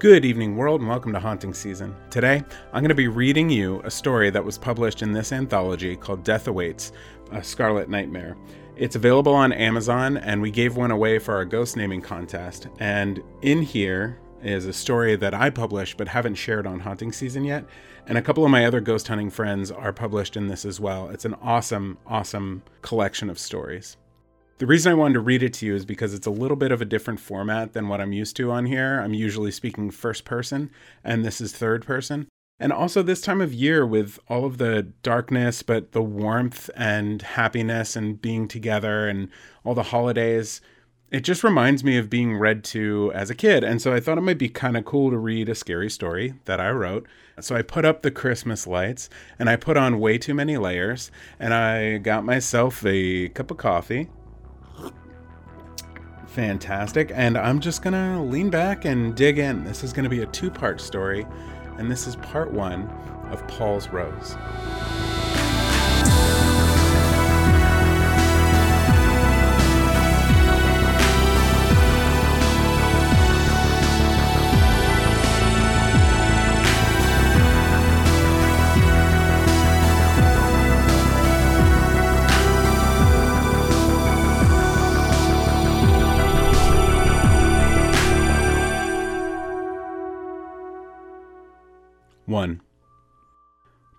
Good evening, world, and welcome to Haunting Season. Today, I'm going to be reading you a story that was published in this anthology called Death Awaits A Scarlet Nightmare. It's available on Amazon, and we gave one away for our ghost naming contest. And in here is a story that I published but haven't shared on Haunting Season yet. And a couple of my other ghost hunting friends are published in this as well. It's an awesome, awesome collection of stories. The reason I wanted to read it to you is because it's a little bit of a different format than what I'm used to on here. I'm usually speaking first person, and this is third person. And also, this time of year, with all of the darkness, but the warmth and happiness and being together and all the holidays, it just reminds me of being read to as a kid. And so I thought it might be kind of cool to read a scary story that I wrote. So I put up the Christmas lights and I put on way too many layers and I got myself a cup of coffee fantastic. And I'm just going to lean back and dig in. This is going to be a two part story, and this is part one of Paul's Rose. 1.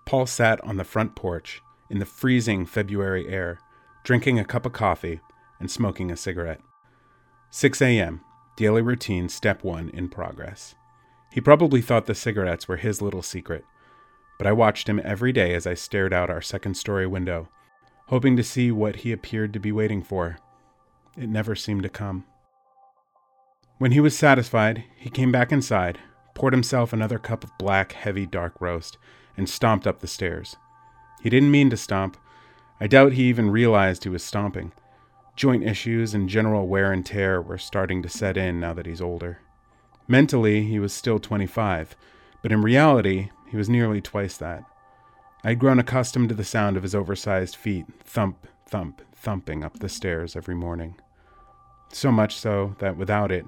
Paul sat on the front porch in the freezing February air, drinking a cup of coffee and smoking a cigarette. 6 a.m., daily routine, step one in progress. He probably thought the cigarettes were his little secret, but I watched him every day as I stared out our second story window, hoping to see what he appeared to be waiting for. It never seemed to come. When he was satisfied, he came back inside poured himself another cup of black, heavy, dark roast, and stomped up the stairs. He didn't mean to stomp. I doubt he even realized he was stomping. Joint issues and general wear and tear were starting to set in now that he's older. Mentally, he was still 25, but in reality, he was nearly twice that. I had grown accustomed to the sound of his oversized feet thump, thump, thumping up the stairs every morning. So much so that without it,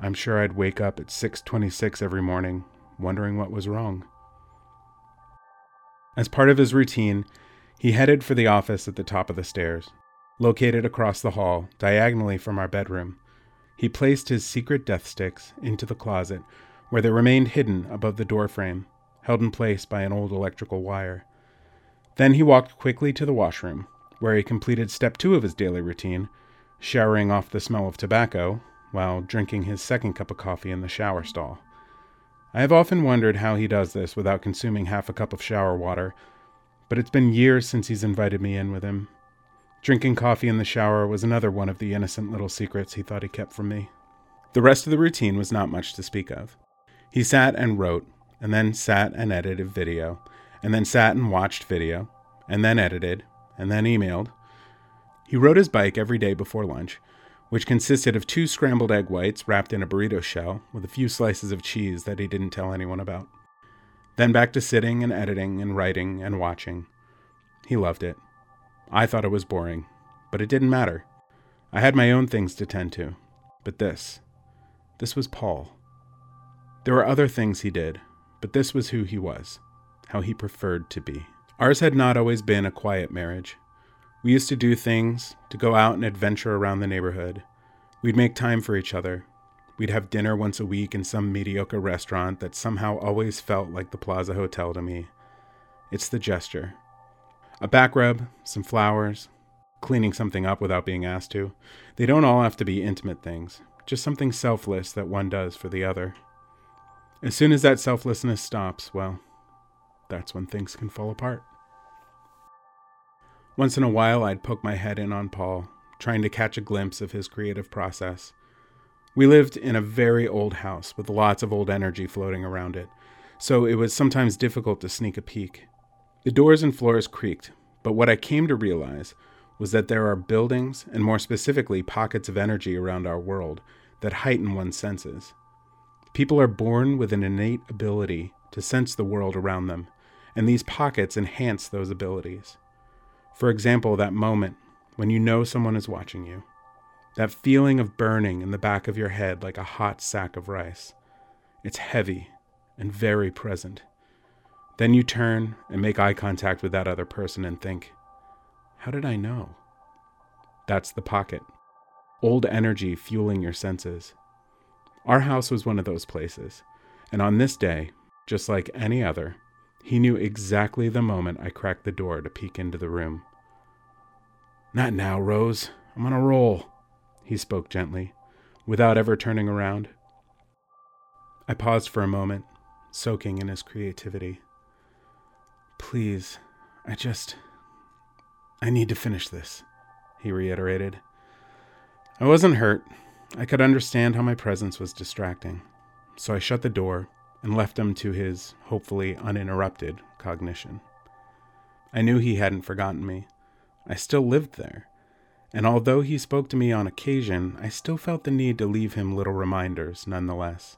I'm sure I'd wake up at 6:26 every morning wondering what was wrong. As part of his routine, he headed for the office at the top of the stairs, located across the hall, diagonally from our bedroom. He placed his secret death sticks into the closet, where they remained hidden above the doorframe, held in place by an old electrical wire. Then he walked quickly to the washroom, where he completed step two of his daily routine, showering off the smell of tobacco, while drinking his second cup of coffee in the shower stall. I have often wondered how he does this without consuming half a cup of shower water, but it's been years since he's invited me in with him. Drinking coffee in the shower was another one of the innocent little secrets he thought he kept from me. The rest of the routine was not much to speak of. He sat and wrote, and then sat and edited video, and then sat and watched video, and then edited, and then emailed. He rode his bike every day before lunch, which consisted of two scrambled egg whites wrapped in a burrito shell with a few slices of cheese that he didn't tell anyone about. Then back to sitting and editing and writing and watching. He loved it. I thought it was boring, but it didn't matter. I had my own things to tend to. But this, this was Paul. There were other things he did, but this was who he was, how he preferred to be. Ours had not always been a quiet marriage. We used to do things, to go out and adventure around the neighborhood. We'd make time for each other. We'd have dinner once a week in some mediocre restaurant that somehow always felt like the Plaza Hotel to me. It's the gesture. A back rub, some flowers, cleaning something up without being asked to. They don't all have to be intimate things, just something selfless that one does for the other. As soon as that selflessness stops, well, that's when things can fall apart. Once in a while, I'd poke my head in on Paul, trying to catch a glimpse of his creative process. We lived in a very old house with lots of old energy floating around it, so it was sometimes difficult to sneak a peek. The doors and floors creaked, but what I came to realize was that there are buildings, and more specifically, pockets of energy around our world that heighten one's senses. People are born with an innate ability to sense the world around them, and these pockets enhance those abilities. For example, that moment when you know someone is watching you, that feeling of burning in the back of your head like a hot sack of rice. It's heavy and very present. Then you turn and make eye contact with that other person and think, How did I know? That's the pocket. Old energy fueling your senses. Our house was one of those places, and on this day, just like any other, he knew exactly the moment I cracked the door to peek into the room. Not now, Rose. I'm on a roll, he spoke gently, without ever turning around. I paused for a moment, soaking in his creativity. Please, I just. I need to finish this, he reiterated. I wasn't hurt. I could understand how my presence was distracting, so I shut the door and left him to his, hopefully uninterrupted, cognition. I knew he hadn't forgotten me. I still lived there, and although he spoke to me on occasion, I still felt the need to leave him little reminders nonetheless.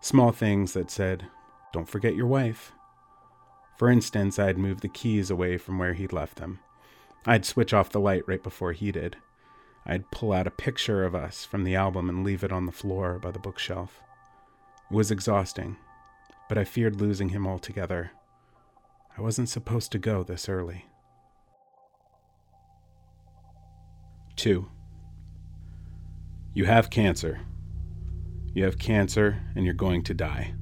Small things that said, Don't forget your wife. For instance, I'd move the keys away from where he'd left them. I'd switch off the light right before he did. I'd pull out a picture of us from the album and leave it on the floor by the bookshelf. Was exhausting, but I feared losing him altogether. I wasn't supposed to go this early. 2. You have cancer. You have cancer and you're going to die.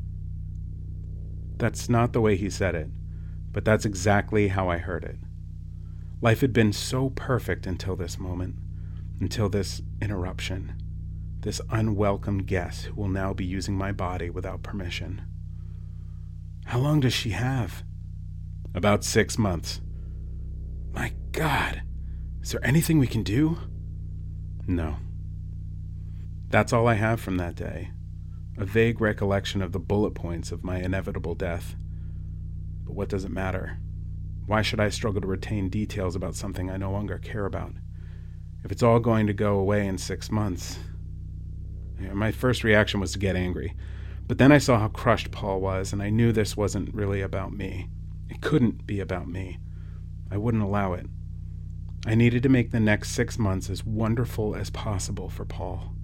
That's not the way he said it, but that's exactly how I heard it. Life had been so perfect until this moment, until this interruption this unwelcome guest who will now be using my body without permission. How long does she have? About six months. My God, is there anything we can do? No. That's all I have from that day a vague recollection of the bullet points of my inevitable death. But what does it matter? Why should I struggle to retain details about something I no longer care about? If it's all going to go away in six months, my first reaction was to get angry. But then I saw how crushed Paul was, and I knew this wasn't really about me. It couldn't be about me. I wouldn't allow it. I needed to make the next six months as wonderful as possible for Paul.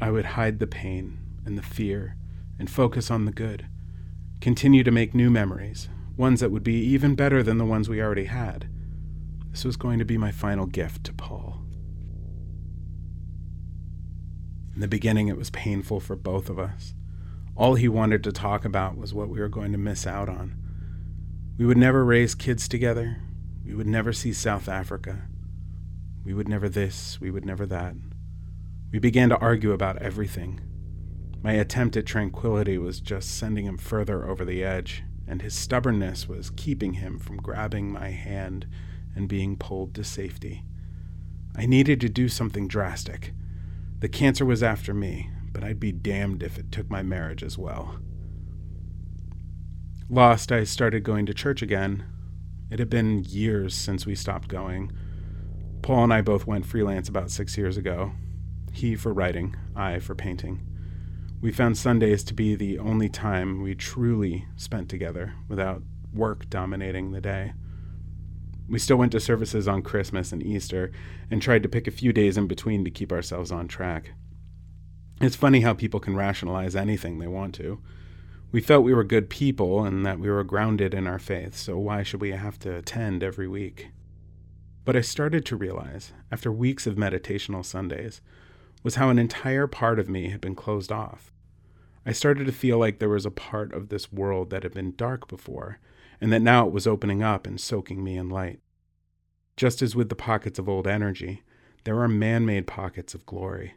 I would hide the pain and the fear and focus on the good. Continue to make new memories, ones that would be even better than the ones we already had. This was going to be my final gift to Paul. In the beginning, it was painful for both of us. All he wanted to talk about was what we were going to miss out on. We would never raise kids together. We would never see South Africa. We would never this, we would never that. We began to argue about everything. My attempt at tranquility was just sending him further over the edge, and his stubbornness was keeping him from grabbing my hand and being pulled to safety. I needed to do something drastic. The cancer was after me, but I'd be damned if it took my marriage as well. Lost, I started going to church again. It had been years since we stopped going. Paul and I both went freelance about six years ago. He for writing, I for painting. We found Sundays to be the only time we truly spent together without work dominating the day. We still went to services on Christmas and Easter and tried to pick a few days in between to keep ourselves on track. It's funny how people can rationalize anything they want to. We felt we were good people and that we were grounded in our faith, so why should we have to attend every week? But I started to realize, after weeks of meditational Sundays, was how an entire part of me had been closed off. I started to feel like there was a part of this world that had been dark before and that now it was opening up and soaking me in light. Just as with the pockets of old energy, there are man made pockets of glory.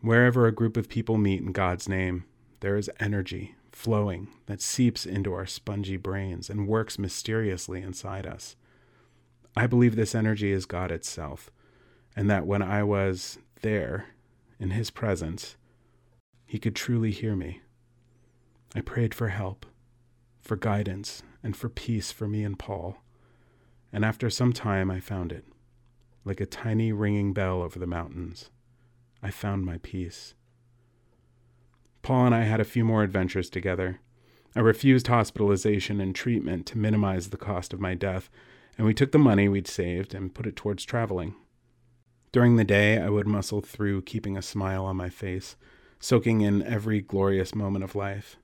Wherever a group of people meet in God's name, there is energy flowing that seeps into our spongy brains and works mysteriously inside us. I believe this energy is God itself, and that when I was there, in His presence, He could truly hear me. I prayed for help, for guidance, and for peace for me and Paul. And after some time, I found it. Like a tiny ringing bell over the mountains, I found my peace. Paul and I had a few more adventures together. I refused hospitalization and treatment to minimize the cost of my death, and we took the money we'd saved and put it towards traveling. During the day, I would muscle through keeping a smile on my face, soaking in every glorious moment of life.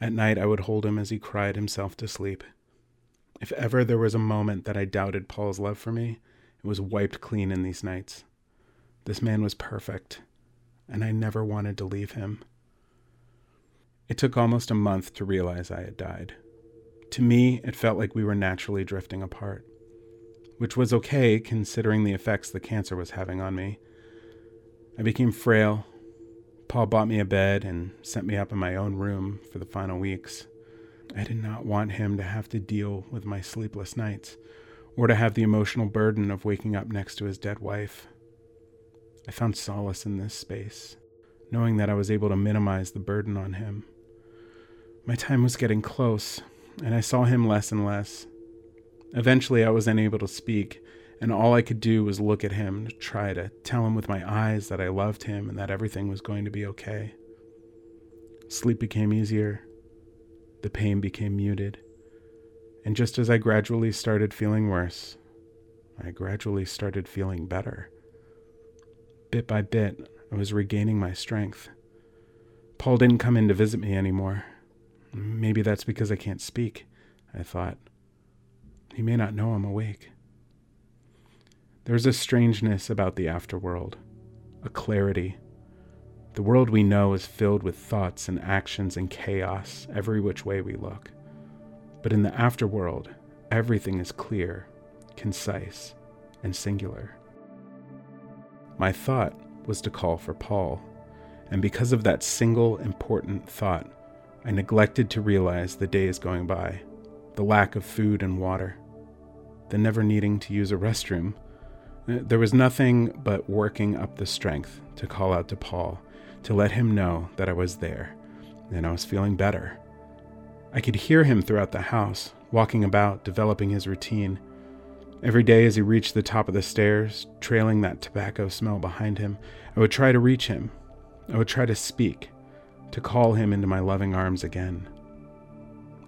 At night, I would hold him as he cried himself to sleep. If ever there was a moment that I doubted Paul's love for me, it was wiped clean in these nights. This man was perfect, and I never wanted to leave him. It took almost a month to realize I had died. To me, it felt like we were naturally drifting apart, which was okay considering the effects the cancer was having on me. I became frail. Paul bought me a bed and sent me up in my own room for the final weeks. I did not want him to have to deal with my sleepless nights or to have the emotional burden of waking up next to his dead wife. I found solace in this space, knowing that I was able to minimize the burden on him. My time was getting close, and I saw him less and less. Eventually, I was unable to speak, and all I could do was look at him to try to tell him with my eyes that I loved him and that everything was going to be okay. Sleep became easier, the pain became muted, and just as I gradually started feeling worse, I gradually started feeling better. Bit by bit, I was regaining my strength. Paul didn't come in to visit me anymore. Maybe that's because I can't speak, I thought. He may not know I'm awake. There's a strangeness about the afterworld, a clarity. The world we know is filled with thoughts and actions and chaos every which way we look. But in the afterworld, everything is clear, concise, and singular. My thought was to call for Paul, and because of that single important thought, I neglected to realize the days going by, the lack of food and water, the never needing to use a restroom. There was nothing but working up the strength to call out to Paul, to let him know that I was there, and I was feeling better. I could hear him throughout the house, walking about, developing his routine. Every day as he reached the top of the stairs, trailing that tobacco smell behind him, I would try to reach him. I would try to speak, to call him into my loving arms again.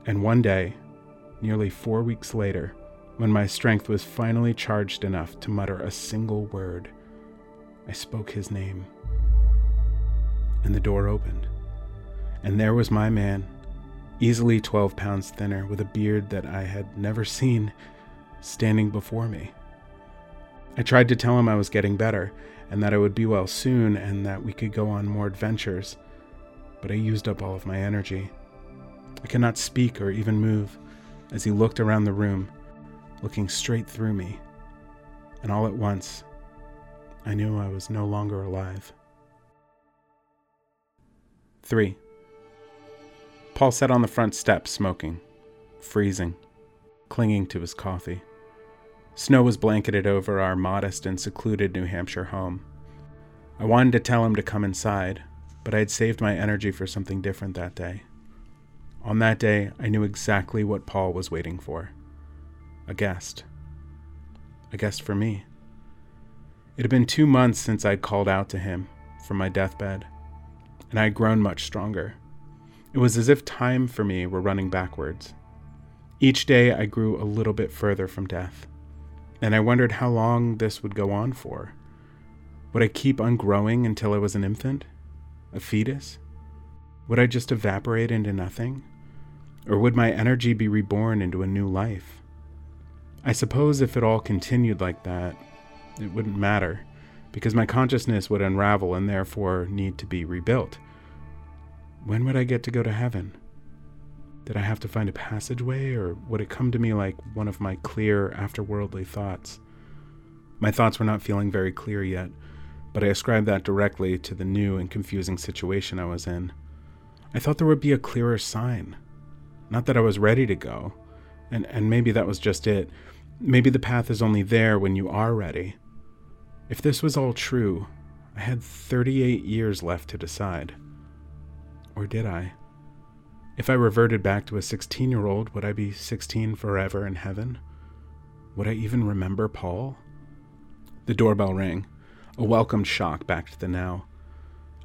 And one day, nearly four weeks later, when my strength was finally charged enough to mutter a single word, I spoke his name. And the door opened. And there was my man, easily 12 pounds thinner, with a beard that I had never seen, standing before me. I tried to tell him I was getting better, and that I would be well soon, and that we could go on more adventures but I used up all of my energy. I could not speak or even move as he looked around the room, looking straight through me. And all at once, I knew I was no longer alive. 3. Paul sat on the front step smoking, freezing, clinging to his coffee. Snow was blanketed over our modest and secluded New Hampshire home. I wanted to tell him to come inside, but I had saved my energy for something different that day. On that day, I knew exactly what Paul was waiting for a guest. A guest for me. It had been two months since I'd called out to him from my deathbed, and I had grown much stronger. It was as if time for me were running backwards. Each day I grew a little bit further from death, and I wondered how long this would go on for. Would I keep on growing until I was an infant? a fetus? Would I just evaporate into nothing? Or would my energy be reborn into a new life? I suppose if it all continued like that, it wouldn't matter, because my consciousness would unravel and therefore need to be rebuilt. When would I get to go to heaven? Did I have to find a passageway, or would it come to me like one of my clear, afterworldly thoughts? My thoughts were not feeling very clear yet, but I ascribed that directly to the new and confusing situation I was in. I thought there would be a clearer sign. Not that I was ready to go, and, and maybe that was just it. Maybe the path is only there when you are ready. If this was all true, I had 38 years left to decide. Or did I? If I reverted back to a 16 year old, would I be 16 forever in heaven? Would I even remember Paul? The doorbell rang a welcome shock back to the now.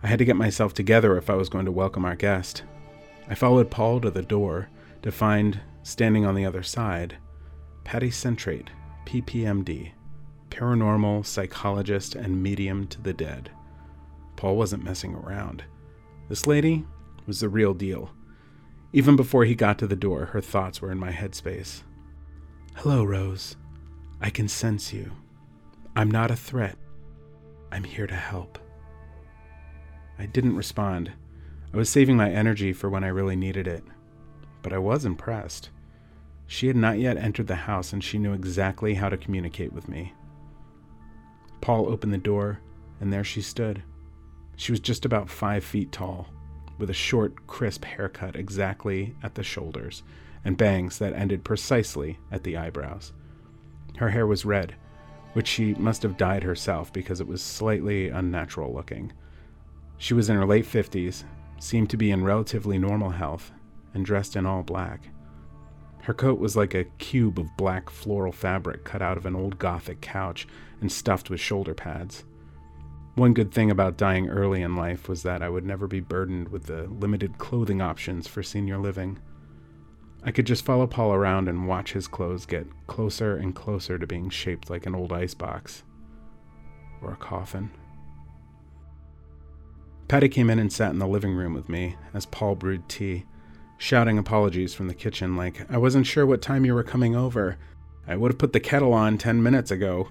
I had to get myself together if I was going to welcome our guest. I followed Paul to the door to find, standing on the other side, Centrate, PPMD, paranormal psychologist and medium to the dead. Paul wasn't messing around. This lady was the real deal. Even before he got to the door, her thoughts were in my headspace. Hello, Rose. I can sense you. I'm not a threat. I'm here to help. I didn't respond. I was saving my energy for when I really needed it. But I was impressed. She had not yet entered the house and she knew exactly how to communicate with me. Paul opened the door, and there she stood. She was just about five feet tall, with a short, crisp haircut exactly at the shoulders, and bangs that ended precisely at the eyebrows. Her hair was red, which she must have dyed herself because it was slightly unnatural looking. She was in her late fifties, seemed to be in relatively normal health, and dressed in all black. Her coat was like a cube of black floral fabric cut out of an old Gothic couch and stuffed with shoulder pads. One good thing about dying early in life was that I would never be burdened with the limited clothing options for senior living. I could just follow Paul around and watch his clothes get closer and closer to being shaped like an old icebox. Or a coffin. Patty came in and sat in the living room with me as Paul brewed tea, shouting apologies from the kitchen like, I wasn't sure what time you were coming over. I would have put the kettle on ten minutes ago.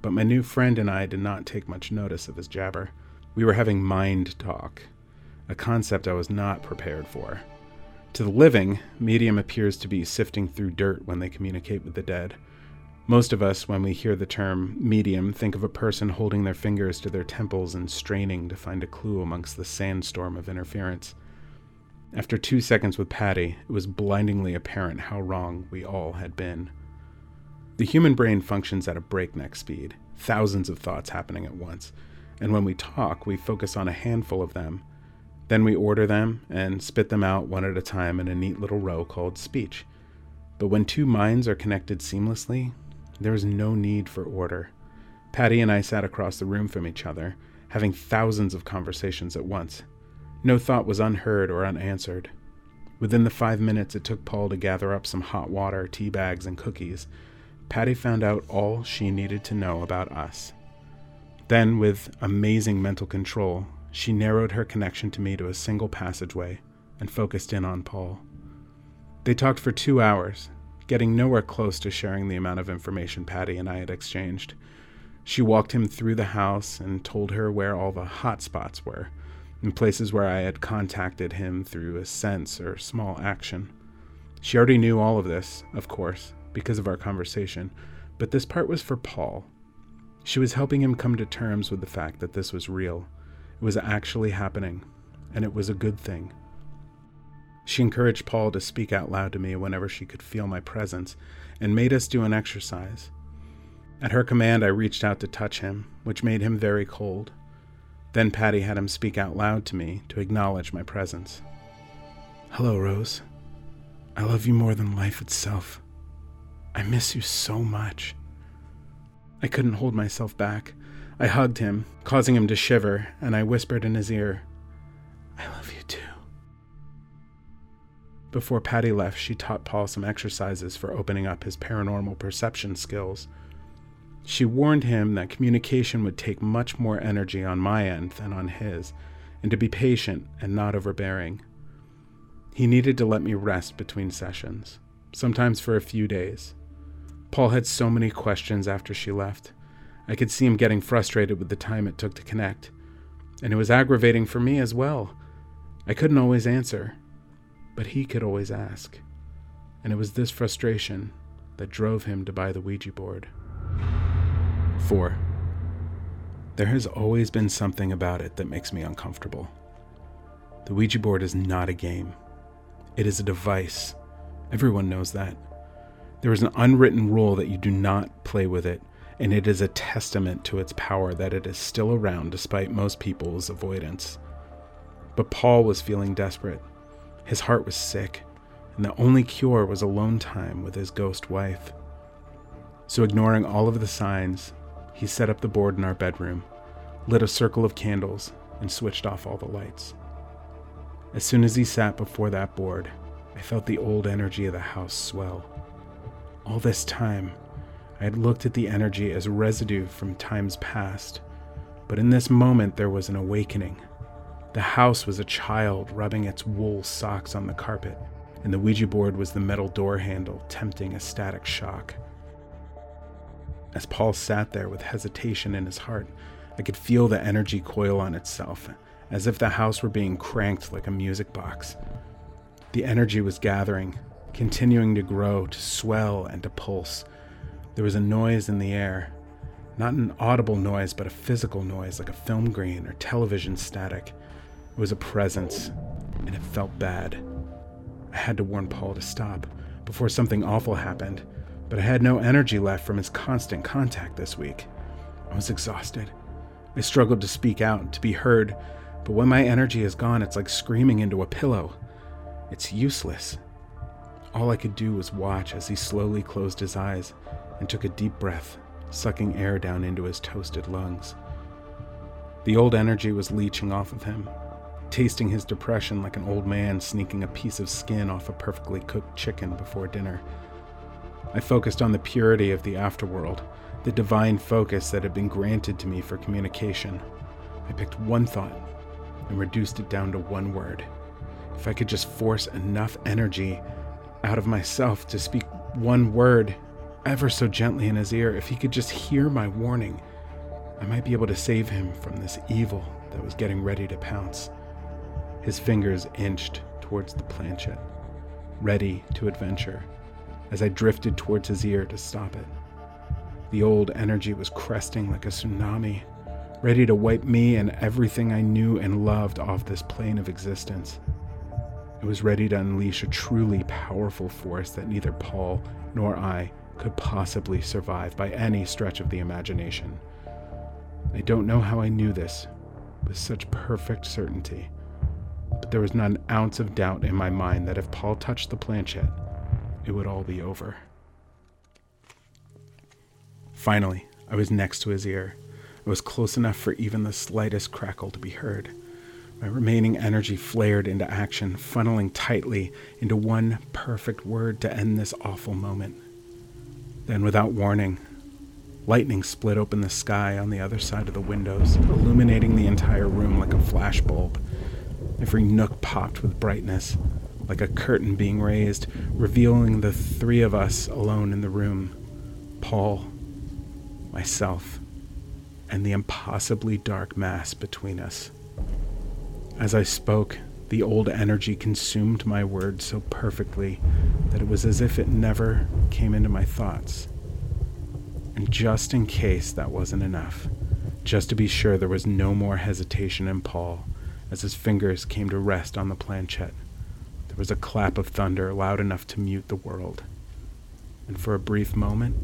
But my new friend and I did not take much notice of his jabber. We were having mind talk, a concept I was not prepared for. To the living, medium appears to be sifting through dirt when they communicate with the dead. Most of us, when we hear the term medium, think of a person holding their fingers to their temples and straining to find a clue amongst the sandstorm of interference. After two seconds with Patty, it was blindingly apparent how wrong we all had been. The human brain functions at a breakneck speed, thousands of thoughts happening at once, and when we talk, we focus on a handful of them. Then we order them and spit them out one at a time in a neat little row called speech. But when two minds are connected seamlessly, there is no need for order. Patty and I sat across the room from each other, having thousands of conversations at once. No thought was unheard or unanswered. Within the five minutes it took Paul to gather up some hot water, tea bags, and cookies, Patty found out all she needed to know about us. Then, with amazing mental control, she narrowed her connection to me to a single passageway and focused in on Paul. They talked for two hours, getting nowhere close to sharing the amount of information Patty and I had exchanged. She walked him through the house and told her where all the hot spots were, and places where I had contacted him through a sense or small action. She already knew all of this, of course, because of our conversation, but this part was for Paul. She was helping him come to terms with the fact that this was real. It was actually happening, and it was a good thing. She encouraged Paul to speak out loud to me whenever she could feel my presence and made us do an exercise. At her command, I reached out to touch him, which made him very cold. Then Patty had him speak out loud to me to acknowledge my presence. Hello, Rose. I love you more than life itself. I miss you so much. I couldn't hold myself back. I hugged him, causing him to shiver, and I whispered in his ear, I love you too. Before Patty left, she taught Paul some exercises for opening up his paranormal perception skills. She warned him that communication would take much more energy on my end than on his, and to be patient and not overbearing. He needed to let me rest between sessions, sometimes for a few days. Paul had so many questions after she left. I could see him getting frustrated with the time it took to connect, and it was aggravating for me as well. I couldn't always answer, but he could always ask. And it was this frustration that drove him to buy the Ouija board. 4. There has always been something about it that makes me uncomfortable. The Ouija board is not a game, it is a device. Everyone knows that. There is an unwritten rule that you do not play with it, and it is a testament to its power that it is still around despite most people's avoidance. But Paul was feeling desperate. His heart was sick, and the only cure was alone time with his ghost wife. So, ignoring all of the signs, he set up the board in our bedroom, lit a circle of candles, and switched off all the lights. As soon as he sat before that board, I felt the old energy of the house swell. All this time, I had looked at the energy as residue from times past, But in this moment, there was an awakening. The house was a child rubbing its wool socks on the carpet, and the Ouija board was the metal door handle, tempting a static shock. As Paul sat there with hesitation in his heart, I could feel the energy coil on itself, as if the house were being cranked like a music box. The energy was gathering, continuing to grow, to swell, and to pulse. There was a noise in the air. Not an audible noise, but a physical noise like a film grain or television static. It was a presence, and it felt bad. I had to warn Paul to stop before something awful happened, but I had no energy left from his constant contact this week. I was exhausted. I struggled to speak out, to be heard, but when my energy is gone, it's like screaming into a pillow. It's useless. All I could do was watch as he slowly closed his eyes and took a deep breath, sucking air down into his toasted lungs. The old energy was leeching off of him, tasting his depression like an old man sneaking a piece of skin off a perfectly cooked chicken before dinner. I focused on the purity of the afterworld, the divine focus that had been granted to me for communication. I picked one thought and reduced it down to one word. If I could just force enough energy out of myself to speak one word ever so gently in his ear, if he could just hear my warning, I might be able to save him from this evil that was getting ready to pounce. His fingers inched towards the planchette, ready to adventure, as I drifted towards his ear to stop it. The old energy was cresting like a tsunami, ready to wipe me and everything I knew and loved off this plane of existence. It was ready to unleash a truly powerful force that neither Paul nor I could possibly survive by any stretch of the imagination. I don't know how I knew this with such perfect certainty, but there was not an ounce of doubt in my mind that if Paul touched the planchette, it would all be over. Finally, I was next to his ear. I was close enough for even the slightest crackle to be heard. My remaining energy flared into action, funneling tightly into one perfect word to end this awful moment. Then, without warning, lightning split open the sky on the other side of the windows, illuminating the entire room like a flashbulb. Every nook popped with brightness, like a curtain being raised, revealing the three of us alone in the room Paul, myself, and the impossibly dark mass between us. As I spoke, the old energy consumed my words so perfectly that it was as if it never came into my thoughts. And just in case that wasn't enough, just to be sure there was no more hesitation in Paul as his fingers came to rest on the planchette, there was a clap of thunder loud enough to mute the world. And for a brief moment,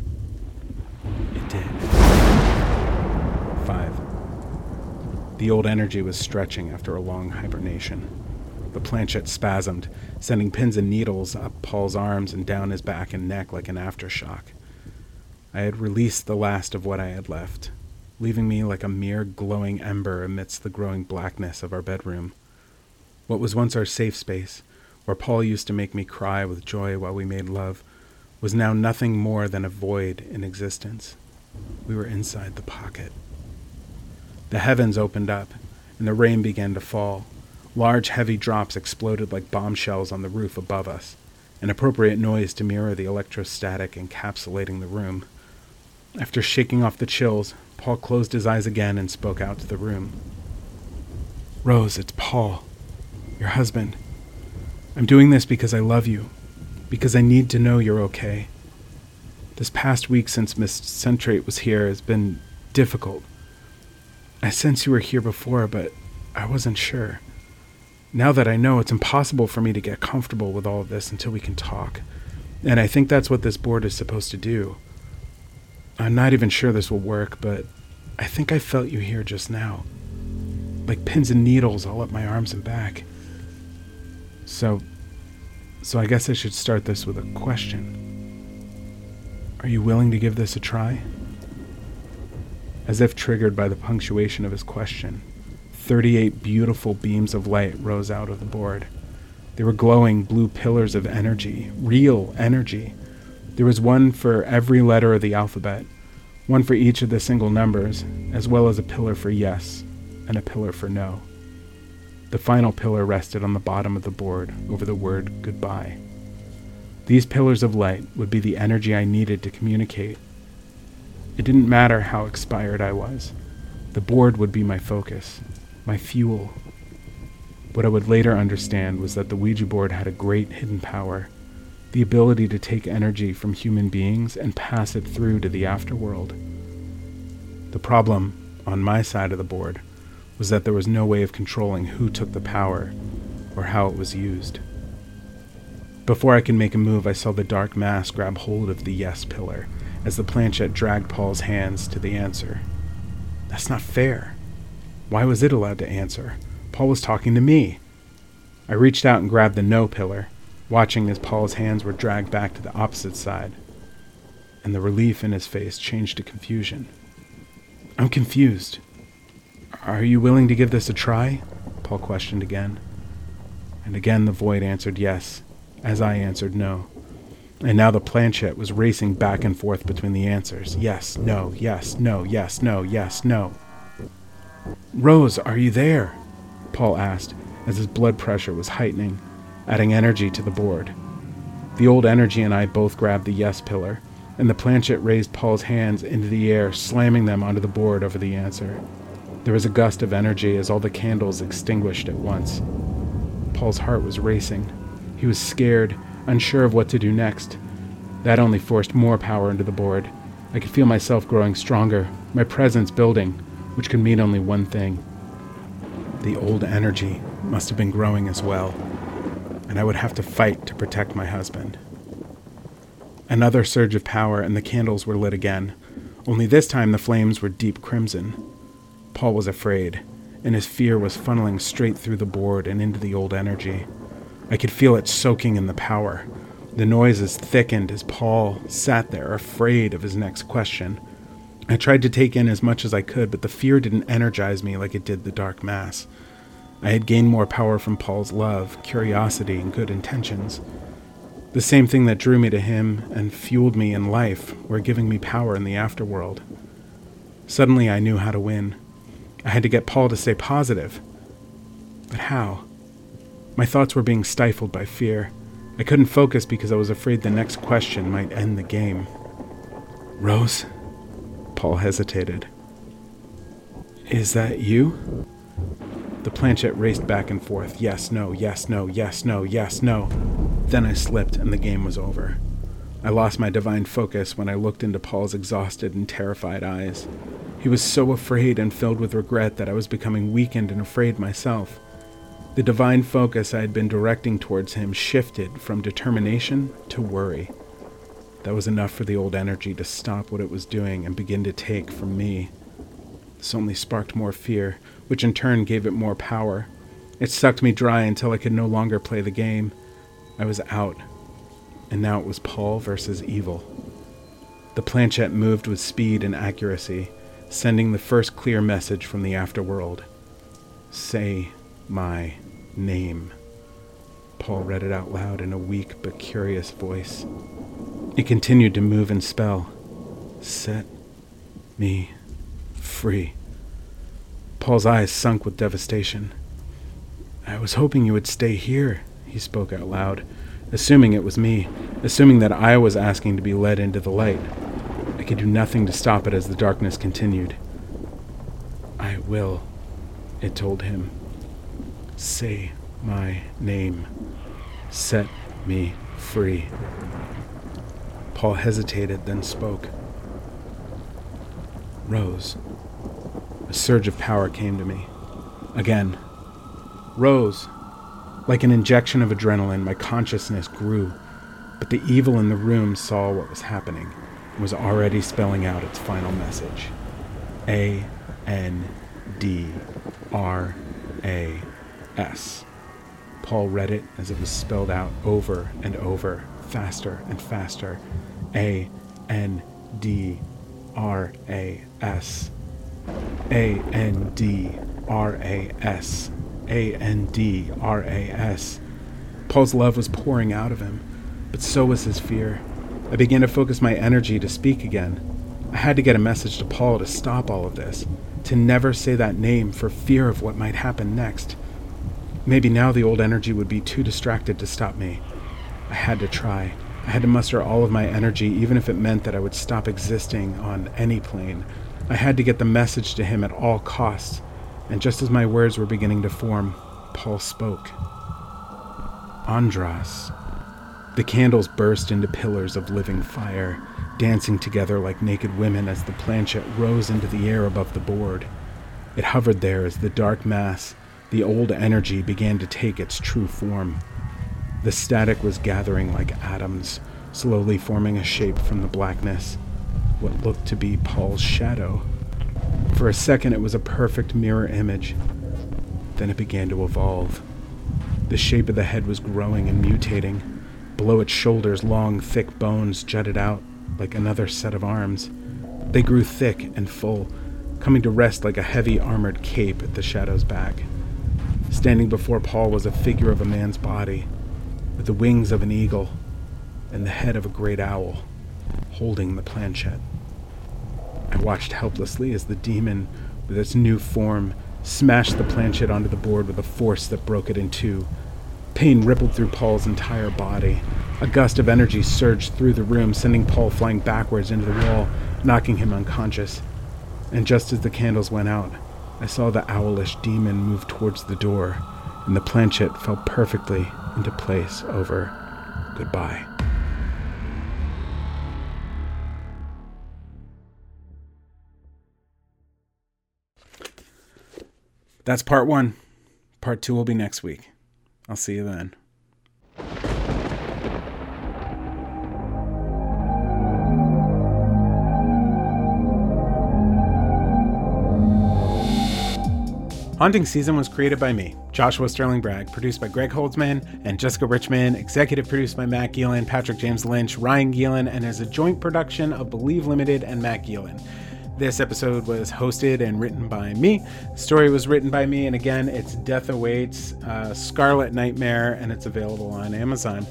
it did. Five. The old energy was stretching after a long hibernation. The planchette spasmed, sending pins and needles up Paul's arms and down his back and neck like an aftershock. I had released the last of what I had left, leaving me like a mere glowing ember amidst the growing blackness of our bedroom. What was once our safe space, where Paul used to make me cry with joy while we made love, was now nothing more than a void in existence. We were inside the pocket. The heavens opened up, and the rain began to fall. Large, heavy drops exploded like bombshells on the roof above us, an appropriate noise to mirror the electrostatic encapsulating the room. After shaking off the chills, Paul closed his eyes again and spoke out to the room. Rose, it's Paul, your husband. I'm doing this because I love you, because I need to know you're okay. This past week since Miss Centrate was here has been difficult. I sensed you were here before, but I wasn't sure. Now that I know, it's impossible for me to get comfortable with all of this until we can talk. And I think that's what this board is supposed to do. I'm not even sure this will work, but I think I felt you here just now. Like pins and needles all up my arms and back. So, so I guess I should start this with a question. Are you willing to give this a try? As if triggered by the punctuation of his question, 38 beautiful beams of light rose out of the board. They were glowing blue pillars of energy, real energy. There was one for every letter of the alphabet, one for each of the single numbers, as well as a pillar for yes and a pillar for no. The final pillar rested on the bottom of the board over the word goodbye. These pillars of light would be the energy I needed to communicate. It didn't matter how expired I was. The board would be my focus, my fuel. What I would later understand was that the Ouija board had a great hidden power the ability to take energy from human beings and pass it through to the afterworld. The problem, on my side of the board, was that there was no way of controlling who took the power or how it was used. Before I could make a move, I saw the dark mass grab hold of the yes pillar as the planchette dragged Paul's hands to the answer. That's not fair. Why was it allowed to answer? Paul was talking to me. I reached out and grabbed the no pillar, watching as Paul's hands were dragged back to the opposite side, and the relief in his face changed to confusion. I'm confused. Are you willing to give this a try? Paul questioned again. And again the void answered yes, as I answered no. And now the planchette was racing back and forth between the answers yes, no, yes, no, yes, no, yes, no. Rose, are you there? Paul asked as his blood pressure was heightening adding energy to the board. The old energy and I both grabbed the yes pillar, and the planchette raised Paul's hands into the air, slamming them onto the board over the answer. There was a gust of energy as all the candles extinguished at once. Paul's heart was racing. He was scared, unsure of what to do next. That only forced more power into the board. I could feel myself growing stronger, my presence building, which could mean only one thing. The old energy must have been growing as well and I would have to fight to protect my husband. Another surge of power, and the candles were lit again, only this time the flames were deep crimson. Paul was afraid, and his fear was funneling straight through the board and into the old energy. I could feel it soaking in the power. The noises thickened as Paul sat there, afraid of his next question. I tried to take in as much as I could, but the fear didn't energize me like it did the dark mass. I had gained more power from Paul's love, curiosity, and good intentions. The same thing that drew me to him and fueled me in life were giving me power in the afterworld. Suddenly I knew how to win. I had to get Paul to stay positive. But how? My thoughts were being stifled by fear. I couldn't focus because I was afraid the next question might end the game. Rose? Paul hesitated. Is that you? The planchette raced back and forth. Yes, no, yes, no, yes, no, yes, no. Then I slipped and the game was over. I lost my divine focus when I looked into Paul's exhausted and terrified eyes. He was so afraid and filled with regret that I was becoming weakened and afraid myself. The divine focus I had been directing towards him shifted from determination to worry. That was enough for the old energy to stop what it was doing and begin to take from me. This only sparked more fear, which in turn gave it more power. It sucked me dry until I could no longer play the game. I was out, and now it was Paul versus evil. The planchette moved with speed and accuracy, sending the first clear message from the afterworld Say my name. Paul read it out loud in a weak but curious voice. It continued to move and spell Set me free. Paul's eyes sunk with devastation. I was hoping you would stay here, he spoke out loud, assuming it was me, assuming that I was asking to be led into the light. Could do nothing to stop it as the darkness continued. I will, it told him. Say my name. Set me free. Paul hesitated, then spoke. Rose. A surge of power came to me. Again. Rose. Like an injection of adrenaline, my consciousness grew, but the evil in the room saw what was happening was already spelling out its final message A N D R A S. Paul read it as it was spelled out over and over, faster and faster. A N D R A S. A N D R A S. A N D R A S. Paul's love was pouring out of him, but so was his fear. I began to focus my energy to speak again. I had to get a message to Paul to stop all of this, to never say that name for fear of what might happen next. Maybe now the old energy would be too distracted to stop me. I had to try. I had to muster all of my energy, even if it meant that I would stop existing on any plane. I had to get the message to him at all costs. And just as my words were beginning to form, Paul spoke. Andras. The candles burst into pillars of living fire, dancing together like naked women as the planchette rose into the air above the board. It hovered there as the dark mass, the old energy, began to take its true form. The static was gathering like atoms, slowly forming a shape from the blackness, what looked to be Paul's shadow. For a second, it was a perfect mirror image. Then it began to evolve. The shape of the head was growing and mutating. Below its shoulders, long, thick bones jutted out like another set of arms. They grew thick and full, coming to rest like a heavy armored cape at the shadow's back. Standing before Paul was a figure of a man's body, with the wings of an eagle and the head of a great owl, holding the planchette. I watched helplessly as the demon, with its new form, smashed the planchette onto the board with a force that broke it in two. Pain rippled through Paul's entire body. A gust of energy surged through the room, sending Paul flying backwards into the wall, knocking him unconscious. And just as the candles went out, I saw the owlish demon move towards the door, and the planchette fell perfectly into place over goodbye. That's part one. Part two will be next week. I'll see you then. Haunting Season was created by me, Joshua Sterling Bragg, produced by Greg Holtzman and Jessica Richmond, executive produced by Matt Gielen, Patrick James Lynch, Ryan Gielen, and is a joint production of Believe Limited and Matt Gielen. This episode was hosted and written by me. The story was written by me, and again, it's Death Awaits uh, Scarlet Nightmare, and it's available on Amazon.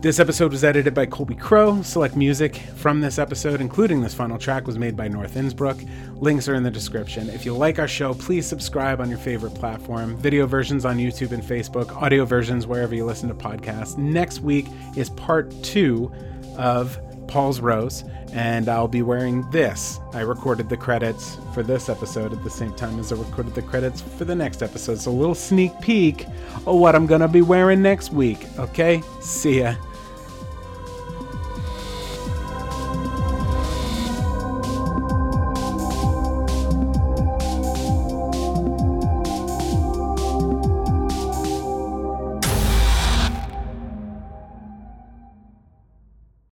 This episode was edited by Colby Crow. Select music from this episode, including this final track, was made by North Innsbruck. Links are in the description. If you like our show, please subscribe on your favorite platform. Video versions on YouTube and Facebook, audio versions wherever you listen to podcasts. Next week is part two of Paul's Rose, and I'll be wearing this. I recorded the credits for this episode at the same time as I recorded the credits for the next episode. So, a little sneak peek of what I'm to be wearing next week. Okay? See ya.